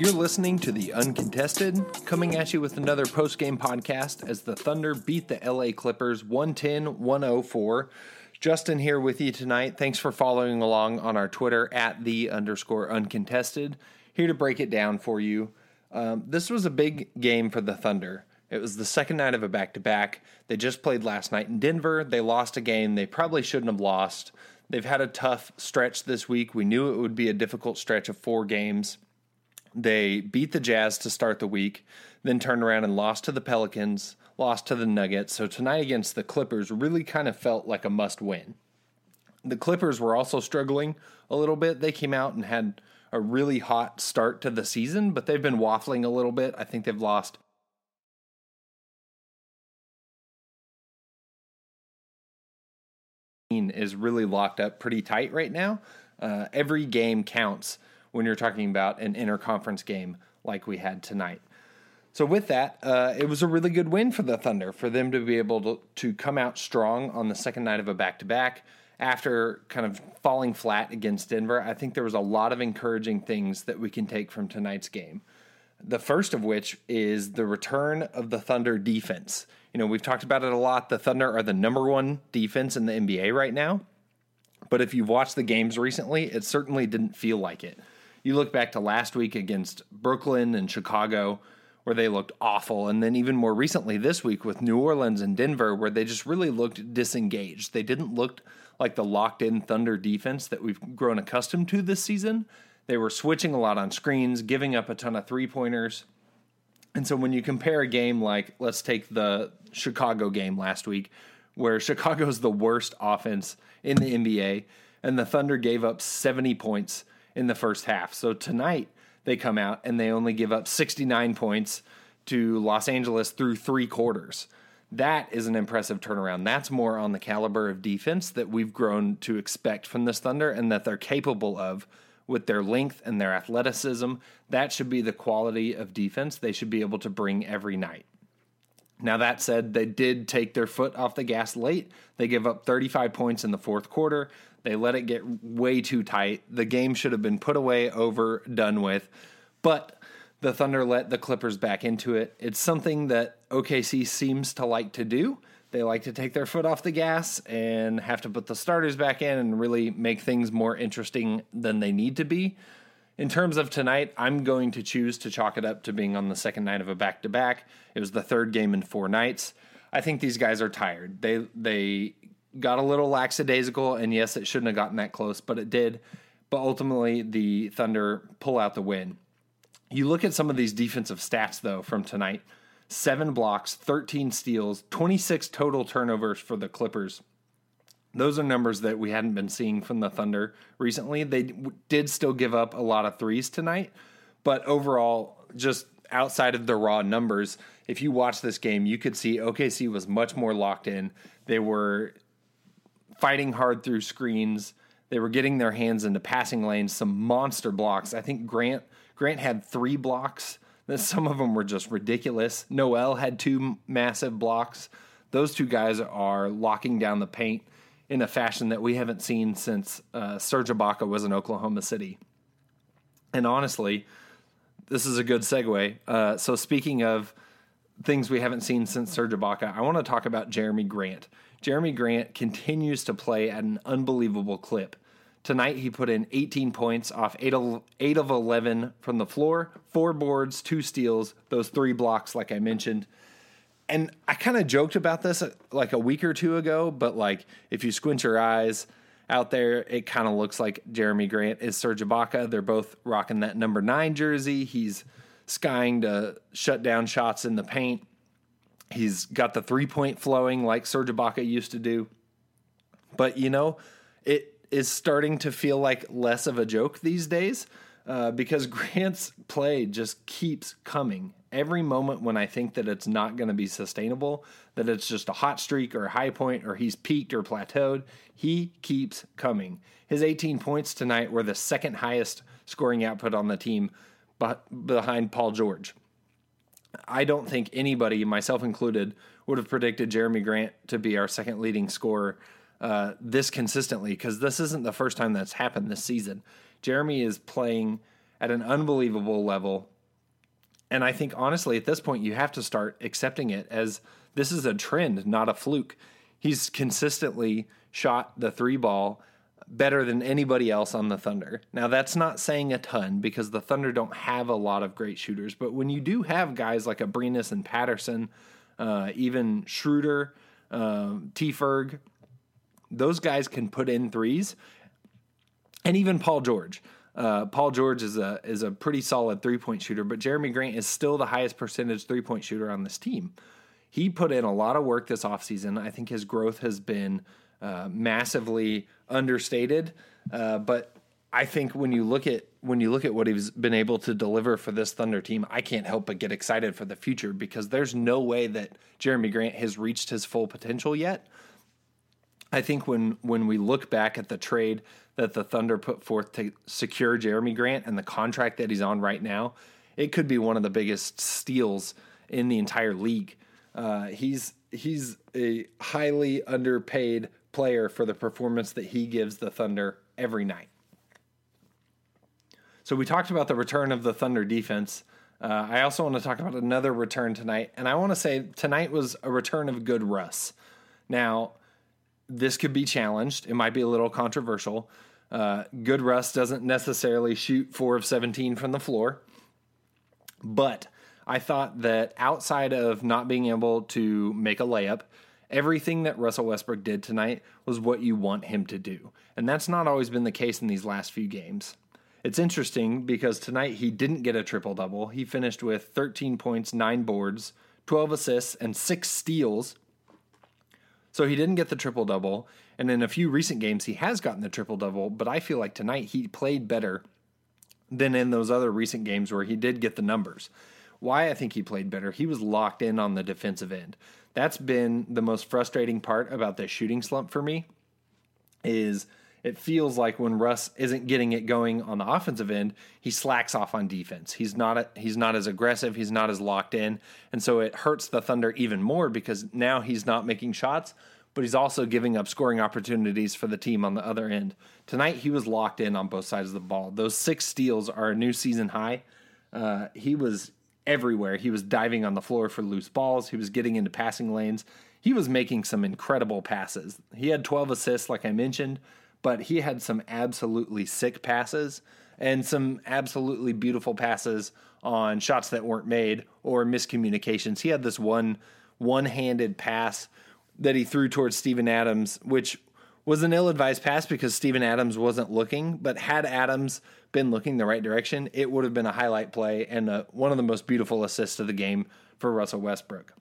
You're listening to The Uncontested, coming at you with another post game podcast as the Thunder beat the LA Clippers 110 104. Justin here with you tonight. Thanks for following along on our Twitter at the underscore uncontested. Here to break it down for you. Um, this was a big game for the Thunder. It was the second night of a back to back. They just played last night in Denver. They lost a game they probably shouldn't have lost. They've had a tough stretch this week. We knew it would be a difficult stretch of four games. They beat the Jazz to start the week, then turned around and lost to the Pelicans, lost to the Nuggets. So tonight against the Clippers really kind of felt like a must win. The Clippers were also struggling a little bit. They came out and had a really hot start to the season, but they've been waffling a little bit. I think they've lost is really locked up pretty tight right now. Uh, every game counts when you're talking about an interconference game like we had tonight. So with that, uh, it was a really good win for the Thunder for them to be able to, to come out strong on the second night of a back to back after kind of falling flat against Denver. I think there was a lot of encouraging things that we can take from tonight's game. The first of which is the return of the Thunder defense. You know, we've talked about it a lot. The Thunder are the number one defense in the NBA right now. But if you've watched the games recently, it certainly didn't feel like it. You look back to last week against Brooklyn and Chicago, where they looked awful. And then even more recently this week with New Orleans and Denver, where they just really looked disengaged. They didn't look like the locked in Thunder defense that we've grown accustomed to this season. They were switching a lot on screens, giving up a ton of three pointers. And so when you compare a game like, let's take the Chicago game last week, where Chicago's the worst offense in the NBA, and the Thunder gave up 70 points in the first half. So tonight they come out and they only give up 69 points to Los Angeles through three quarters. That is an impressive turnaround. That's more on the caliber of defense that we've grown to expect from this Thunder and that they're capable of with their length and their athleticism. That should be the quality of defense they should be able to bring every night. Now, that said, they did take their foot off the gas late. They give up 35 points in the fourth quarter. They let it get way too tight. The game should have been put away, over, done with. But the Thunder let the Clippers back into it. It's something that OKC seems to like to do. They like to take their foot off the gas and have to put the starters back in and really make things more interesting than they need to be. In terms of tonight, I'm going to choose to chalk it up to being on the second night of a back to back. It was the third game in four nights. I think these guys are tired. They they got a little lackadaisical, and yes, it shouldn't have gotten that close, but it did. But ultimately, the Thunder pull out the win. You look at some of these defensive stats, though, from tonight seven blocks, 13 steals, 26 total turnovers for the Clippers. Those are numbers that we hadn't been seeing from the Thunder recently. They did still give up a lot of threes tonight, but overall, just outside of the raw numbers, if you watch this game, you could see OKC was much more locked in. They were fighting hard through screens. They were getting their hands into passing lanes, some monster blocks. I think Grant Grant had three blocks. Some of them were just ridiculous. Noel had two massive blocks. Those two guys are locking down the paint in a fashion that we haven't seen since uh, Serge Ibaka was in Oklahoma City. And honestly, this is a good segue. Uh, so speaking of things we haven't seen since Serge Ibaka, I want to talk about Jerami Grant. Jerami Grant continues to play at an unbelievable clip. Tonight, he put in 18 points off 8 of, 8 of 11 from the floor, four boards, two steals, those three blocks, like I mentioned. And I kind of joked about this uh, like a week or two ago, but like if you squint your eyes out there, it kind of looks like Jerami Grant is Serge Ibaka. They're both rocking that number nine jersey. He's skying to shut down shots in the paint. He's got the three point flowing like Serge Ibaka used to do. But you know, it is starting to feel like less of a joke these days uh, because Grant's play just keeps coming. Every moment when I think that it's not going to be sustainable, that it's just a hot streak or a high point or he's peaked or plateaued, he keeps coming. His 18 points tonight were the second highest scoring output on the team behind Paul George. I don't think anybody, myself included, would have predicted Jerami Grant to be our second leading scorer uh, this consistently because this isn't the first time that's happened this season. Jerami is playing at an unbelievable level. And I think, honestly, at this point, you have to start accepting it as this is a trend, not a fluke. He's consistently shot the three ball better than anybody else on the Thunder. Now, that's not saying a ton because the Thunder don't have a lot of great shooters, but when you do have guys like Abrines and Patterson, uh, even Schroeder, uh, T. Ferg, those guys can put in threes, and even Paul George. Uh, Paul George is a is a pretty solid three point shooter, but Jerami Grant is still the highest percentage three point shooter on this team. He put in a lot of work this offseason. I think his growth has been uh, massively understated, uh, but I think when you look at when you look at what he's been able to deliver for this Thunder team, I can't help but get excited for the future because there's no way that Jerami Grant has reached his full potential yet. I think when when we look back at the trade that the Thunder put forth to secure Jerami Grant and the contract that he's on right now, it could be one of the biggest steals in the entire league. Uh, he's he's a highly underpaid player for the performance that he gives the Thunder every night. So we talked about the return of the Thunder defense. Uh, I also want to talk about another return tonight, and I want to say tonight was a return of good Russ. Now, this could be challenged. It might be a little controversial. Uh, good Russ doesn't necessarily shoot four of 17 from the floor, but I thought that outside of not being able to make a layup, everything that Russell Westbrook did tonight was what you want him to do. And that's not always been the case in these last few games. It's interesting because tonight he didn't get a triple double. He finished with 13 points, 9 boards, 12 assists, and 6 steals so he didn't get the triple double. And in a few recent games, he has gotten the triple double, but I feel like tonight he played better than in those other recent games where he did get the numbers. Why I think he played better, he was locked in on the defensive end. That's been the most frustrating part about the shooting slump for me is it feels like when Russ isn't getting it going on the offensive end, he slacks off on defense. He's not he's not as aggressive, he's not as locked in, and so it hurts the Thunder even more because now he's not making shots, but he's also giving up scoring opportunities for the team on the other end. Tonight he was locked in on both sides of the ball. Those six steals are a new season high. Uh, he was everywhere. He was diving on the floor for loose balls. He was getting into passing lanes. He was making some incredible passes. He had 12 assists, like I mentioned but he had some absolutely sick passes and some absolutely beautiful passes on shots that weren't made or miscommunications. He had this one one-handed pass that he threw towards Steven Adams, which was an ill advised pass because Steven Adams wasn't looking. But had Adams been looking the right direction, it would have been a highlight play and a, one of the most beautiful assists of the game for Russell Westbrook.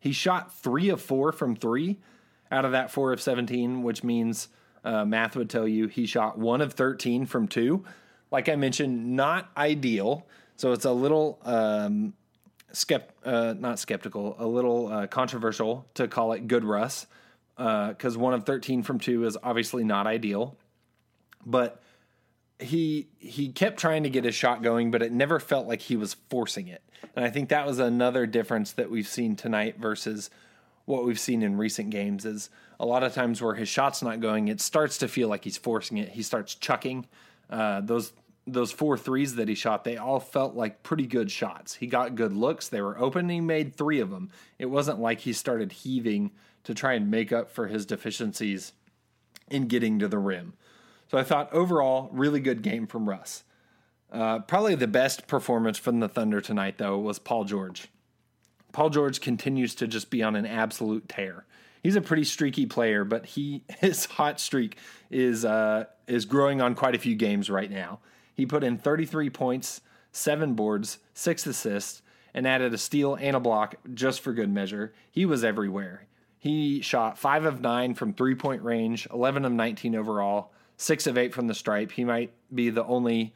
He shot three of four from three out of that four of 17, which means uh, math would tell you he shot one of 13 from two. Like I mentioned, not ideal. So it's a little um, skept, uh, not skeptical, a little uh, controversial to call it good Russ because uh, one of 13 from two is obviously not ideal. But he he kept trying to get his shot going, but it never felt like he was forcing it. And I think that was another difference that we've seen tonight versus what we've seen in recent games is a lot of times where his shot's not going, it starts to feel like he's forcing it. He starts chucking. Uh, those those four threes that he shot, they all felt like pretty good shots. He got good looks. They were open. he made three of them. It wasn't like he started heaving to try and make up for his deficiencies in getting to the rim. So I thought overall, really good game from Russ. Uh, probably the best performance from the Thunder tonight, though, was Paul George. Paul George continues to just be on an absolute tear. He's a pretty streaky player, but he his hot streak is uh, is growing on quite a few games right now. He put in 33 points, seven boards, six assists, and added a steal and a block just for good measure. He was everywhere. He shot five of nine from three point range, 11 of 19 overall, six of eight from the stripe. He might be the only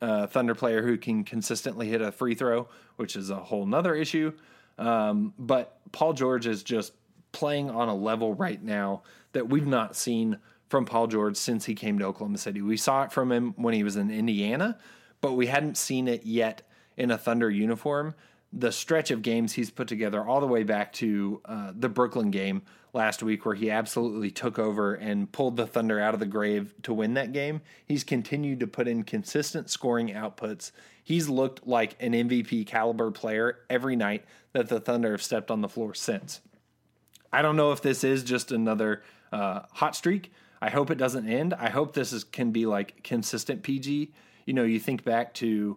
uh, Thunder player who can consistently hit a free throw, which is a whole nother issue. Um, but Paul George is just playing on a level right now that we've not seen from Paul George since he came to Oklahoma City. We saw it from him when he was in Indiana, but we hadn't seen it yet in a Thunder uniform. The stretch of games he's put together, all the way back to uh, the Brooklyn game last week, where he absolutely took over and pulled the Thunder out of the grave to win that game, he's continued to put in consistent scoring outputs. He's looked like an MVP caliber player every night that the Thunder have stepped on the floor since. I don't know if this is just another uh, hot streak. I hope it doesn't end. I hope this is can be like consistent PG. You know, you think back to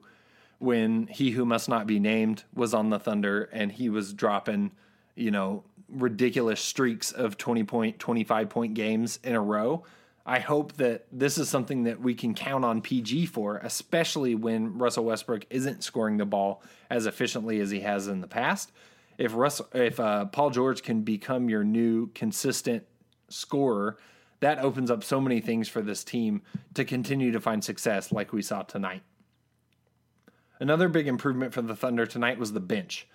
when he who must not be named was on the Thunder and he was dropping, you know, ridiculous streaks of 20 point, 25 point games in a row. I hope that this is something that we can count on PG for, especially when Russell Westbrook isn't scoring the ball as efficiently as he has in the past. If Russ, if uh, Paul George can become your new consistent scorer, that opens up so many things for this team to continue to find success, like we saw tonight. Another big improvement for the Thunder tonight was the bench.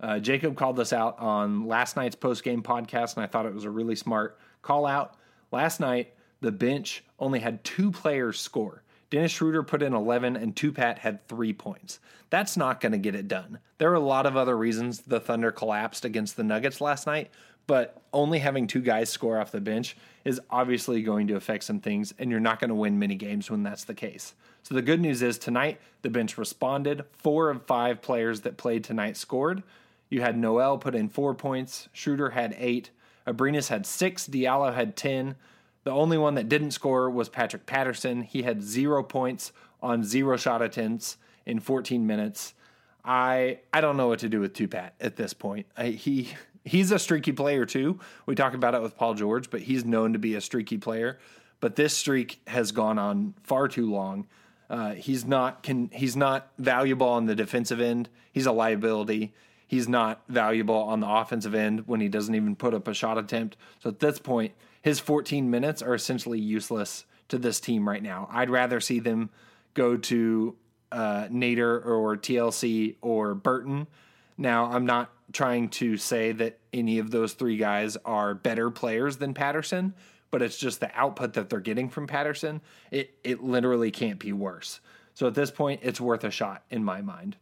Uh, Jacob called this out on last night's post game podcast, and I thought it was a really smart call out. Last night, the bench only had two players score. Dennis Schroeder put in 11 and Tupat had three points. That's not going to get it done. There are a lot of other reasons the Thunder collapsed against the Nuggets last night, but only having two guys score off the bench is obviously going to affect some things, and you're not going to win many games when that's the case. So the good news is tonight, the bench responded. Four of five players that played tonight scored. You had Noel put in four points, Schroeder had eight, Abrines had six, Diallo had 10. The only one that didn't score was Patrick Patterson. He had zero points on zero shot attempts in 14 minutes. I I don't know what to do with Tupat at this point. I, he he's a streaky player too. We talk about it with Paul George, but he's known to be a streaky player. But this streak has gone on far too long. Uh, he's not can he's not valuable on the defensive end. He's a liability. He's not valuable on the offensive end when he doesn't even put up a shot attempt. So at this point, his 14 minutes are essentially useless to this team right now. I'd rather see them go to uh, Nader or TLC or Burton. Now, I'm not trying to say that any of those three guys are better players than Patterson, but it's just the output that they're getting from Patterson. It it literally can't be worse. So at this point, it's worth a shot in my mind.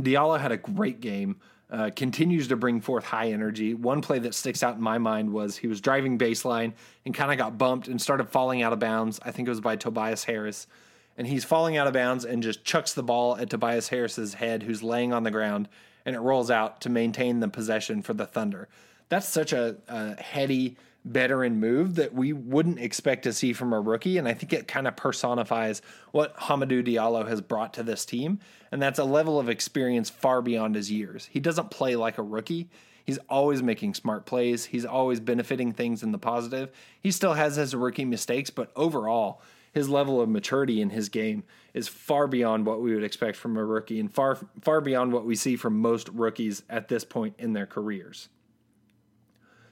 Diallo had a great game. Uh, continues to bring forth high energy. One play that sticks out in my mind was he was driving baseline and kind of got bumped and started falling out of bounds. I think it was by Tobias Harris. And he's falling out of bounds and just chucks the ball at Tobias Harris's head, who's laying on the ground, and it rolls out to maintain the possession for the Thunder. That's such a, a heady veteran move that we wouldn't expect to see from a rookie. And I think it kind of personifies what Hamidou Diallo has brought to this team. And that's a level of experience far beyond his years. He doesn't play like a rookie. He's always making smart plays. He's always benefiting things in the positive. He still has his rookie mistakes, but overall, his level of maturity in his game is far beyond what we would expect from a rookie and far far beyond what we see from most rookies at this point in their careers.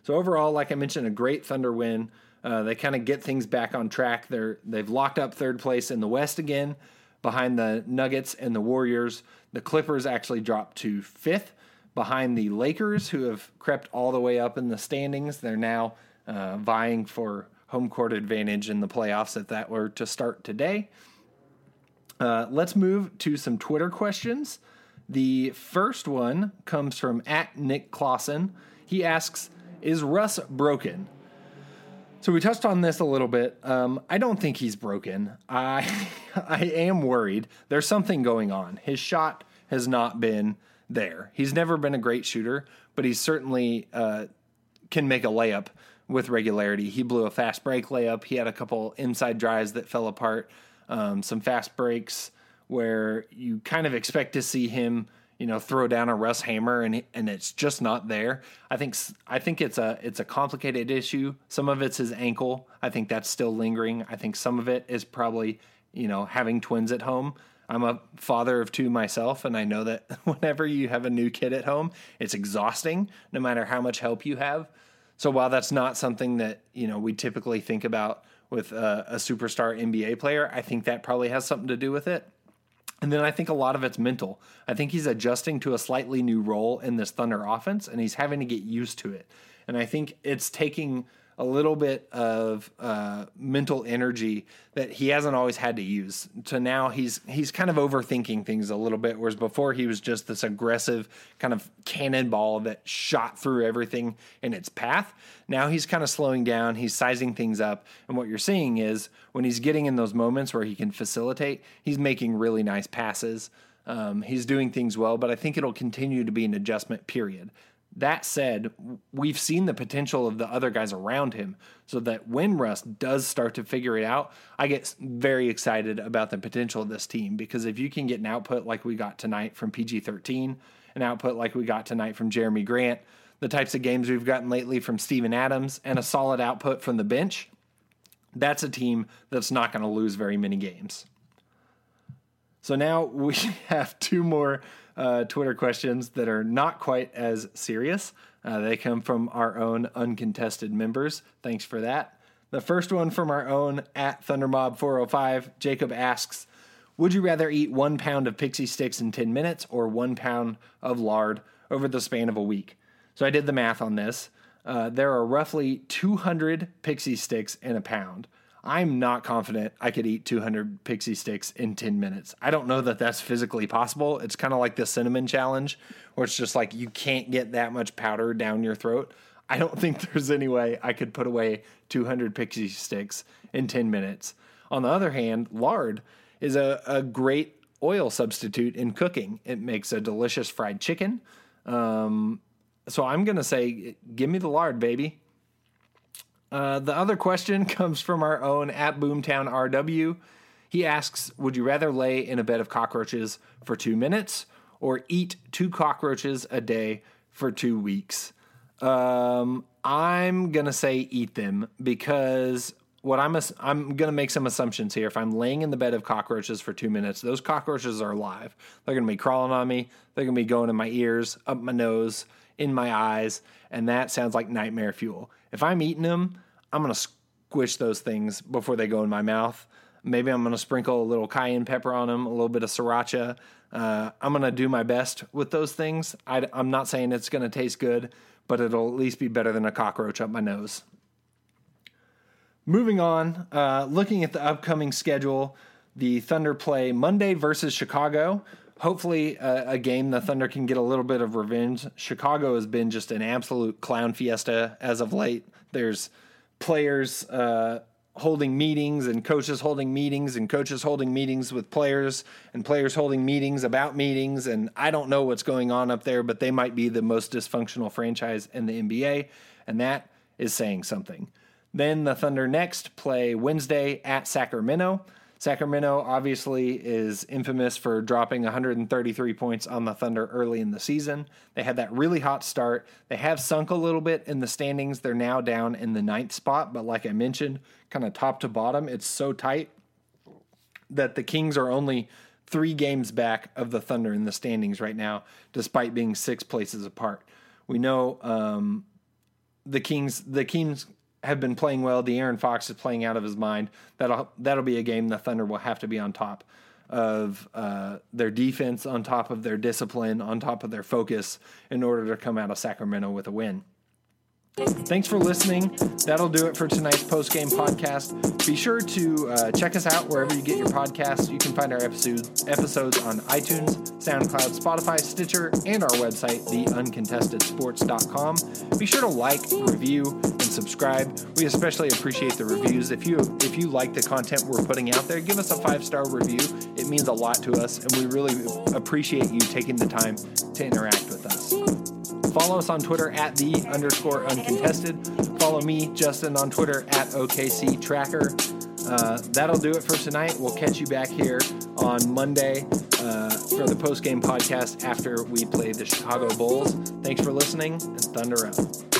So overall, like I mentioned, a great Thunder win. Uh, they kind of get things back on track. They're they've locked up third place in the West again, behind the Nuggets and the Warriors. The Clippers actually dropped to fifth, behind the Lakers, who have crept all the way up in the standings. They're now uh, vying for home court advantage in the playoffs if that were to start today. Uh, let's move to some Twitter questions. The first one comes from at Nick Clausen. He asks, "Is Russ broken?" So we touched on this a little bit. Um, I don't think he's broken. I I am worried. There's something going on. His shot has not been there. He's never been a great shooter, but he certainly uh, can make a layup with regularity. He blew a fast break layup. He had a couple inside drives that fell apart, um, some fast breaks where you kind of expect to see him, you know, throw down a Russ hammer and and it's just not there. I think I think it's a it's a complicated issue. Some of it's his ankle. I think that's still lingering. I think some of it is probably you know having twins at home. I'm a father of two myself, and I know that whenever you have a new kid at home, it's exhausting, no matter how much help you have. So while that's not something that you know we typically think about with a, a superstar NBA player, I think that probably has something to do with it. And then I think a lot of it's mental. I think he's adjusting to a slightly new role in this Thunder offense, and he's having to get used to it. And I think it's taking a little bit of uh, mental energy that he hasn't always had to use. So now he's he's kind of overthinking things a little bit, whereas before he was just this aggressive kind of cannonball that shot through everything in its path. Now he's kind of slowing down. He's sizing things up, and what you're seeing is when he's getting in those moments where he can facilitate, he's making really nice passes. Um, he's doing things well, but I think it'll continue to be an adjustment period. That said, we've seen the potential of the other guys around him, so that when Russ does start to figure it out, I get very excited about the potential of this team because if you can get an output like we got tonight from PG 13, an output like we got tonight from Jerami Grant, the types of games we've gotten lately from Steven Adams, and a solid output from the bench, that's a team that's not going to lose very many games. So now we have two more uh, Twitter questions that are not quite as serious. Uh, they come from our own uncontested members. Thanks for that. The first one from our own at Thundermob405, Jacob asks, Would you rather eat one pound of pixie sticks in 10 minutes or one pound of lard over the span of a week? So I did the math on this. Uh, there are roughly 200 pixie sticks in a pound. I'm not confident I could eat 200 pixie sticks in 10 minutes. I don't know that that's physically possible. It's kind of like the cinnamon challenge, where it's just like you can't get that much powder down your throat. I don't think there's any way I could put away 200 pixie sticks in 10 minutes. On the other hand, lard is a, a great oil substitute in cooking. It makes a delicious fried chicken. Um, so I'm going to say, give me the lard, baby. Uh, the other question comes from our own at Boomtown RW. He asks, "Would you rather lay in a bed of cockroaches for two minutes or eat two cockroaches a day for two weeks?" Um, I'm gonna say eat them because what I'm I'm gonna make some assumptions here. If I'm laying in the bed of cockroaches for two minutes, those cockroaches are alive. They're gonna be crawling on me. They're gonna be going in my ears, up my nose, in my eyes, and that sounds like nightmare fuel. If I'm eating them, I'm going to squish those things before they go in my mouth. Maybe I'm going to sprinkle a little cayenne pepper on them, a little bit of sriracha. Uh, I'm going to do my best with those things. I, am not saying it's going to taste good, but it'll at least be better than a cockroach up my nose. Moving on, uh, looking at the upcoming schedule, the Thunder play Monday versus Chicago. Hopefully, uh, a game the Thunder can get a little bit of revenge. Chicago has been just an absolute clown fiesta as of late. There's players uh, holding meetings and coaches holding meetings and coaches holding meetings with players and players holding meetings about meetings. And I don't know what's going on up there, but they might be the most dysfunctional franchise in the NBA. And that is saying something. Then the Thunder next play Wednesday at Sacramento. Sacramento obviously is infamous for dropping 133 points on the Thunder early in the season. They had that really hot start. They have sunk a little bit in the standings. They're now down in the ninth spot, but like I mentioned, kind of top to bottom, it's so tight that the Kings are only three games back of the Thunder in the standings right now, despite being six places apart. We know um, the Kings. The Kings have been playing well. De'Aaron Fox is playing out of his mind. That'll that'll be a game the Thunder will have to be on top of uh, their defense, on top of their discipline, on top of their focus in order to come out of Sacramento with a win. Thanks for listening. That'll do it for tonight's post game podcast. Be sure to uh, check us out wherever you get your podcasts. You can find our episodes episodes on iTunes, SoundCloud, Spotify, Stitcher, and our website, theuncontestedsports.com. Be sure to like, review, and subscribe. We especially appreciate the reviews. If you if you like the content we're putting out there, give us a five star review. It means a lot to us, and we really appreciate you taking the time to interact with us. Follow us on Twitter at the underscore uncontested. Follow me, Justin, on Twitter at OKC Tracker. Uh, that'll do it for tonight. We'll catch you back here on Monday uh, for the post game podcast after we play the Chicago Bulls. Thanks for listening, and Thunder out.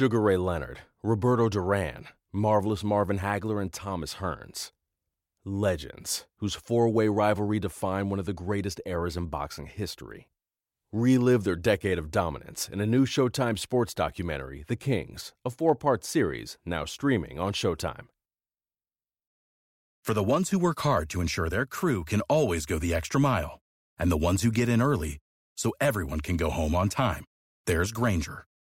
Sugar Ray Leonard, Roberto Duran, Marvelous Marvin Hagler, and Thomas Hearns. Legends, whose four way rivalry defined one of the greatest eras in boxing history. Relive their decade of dominance in a new Showtime sports documentary, The Kings, a four part series now streaming on Showtime. For the ones who work hard to ensure their crew can always go the extra mile, and the ones who get in early so everyone can go home on time, there's Grainger